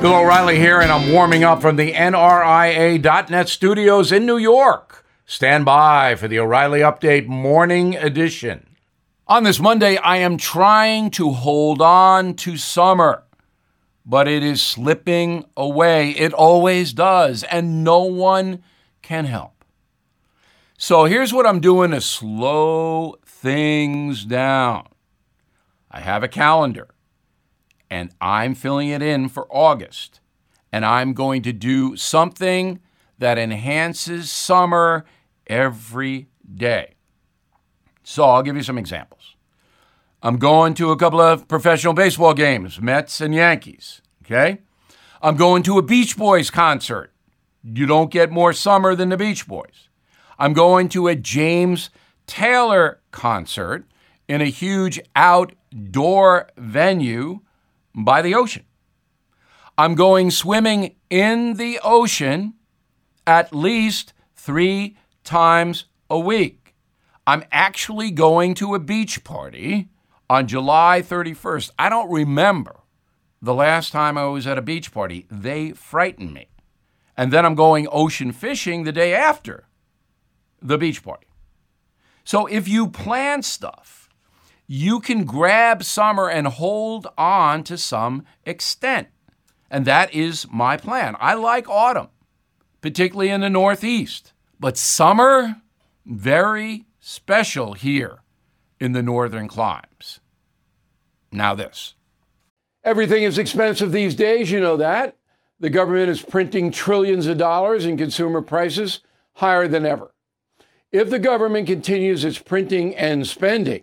Bill O'Reilly here, and I'm warming up from the NRIA.net studios in New York. Stand by for the O'Reilly Update Morning Edition. On this Monday, I am trying to hold on to summer, but it is slipping away. It always does, and no one can help. So here's what I'm doing to slow things down I have a calendar and I'm filling it in for August. And I'm going to do something that enhances summer every day. So I'll give you some examples. I'm going to a couple of professional baseball games, Mets and Yankees. Okay? I'm going to a Beach Boys concert. You don't get more summer than the Beach Boys. I'm going to a James Taylor concert in a huge outdoor venue by the ocean. I'm going swimming in the ocean at least three times a week. I'm actually going to a beach party on July 31st. I don't remember the last time I was at a beach party. They frightened me. And then I'm going ocean fishing the day after the beach party. So if you plan stuff, you can grab summer and hold on to some extent. And that is my plan. I like autumn, particularly in the Northeast. But summer, very special here in the northern climes. Now, this. Everything is expensive these days, you know that. The government is printing trillions of dollars and consumer prices higher than ever. If the government continues its printing and spending,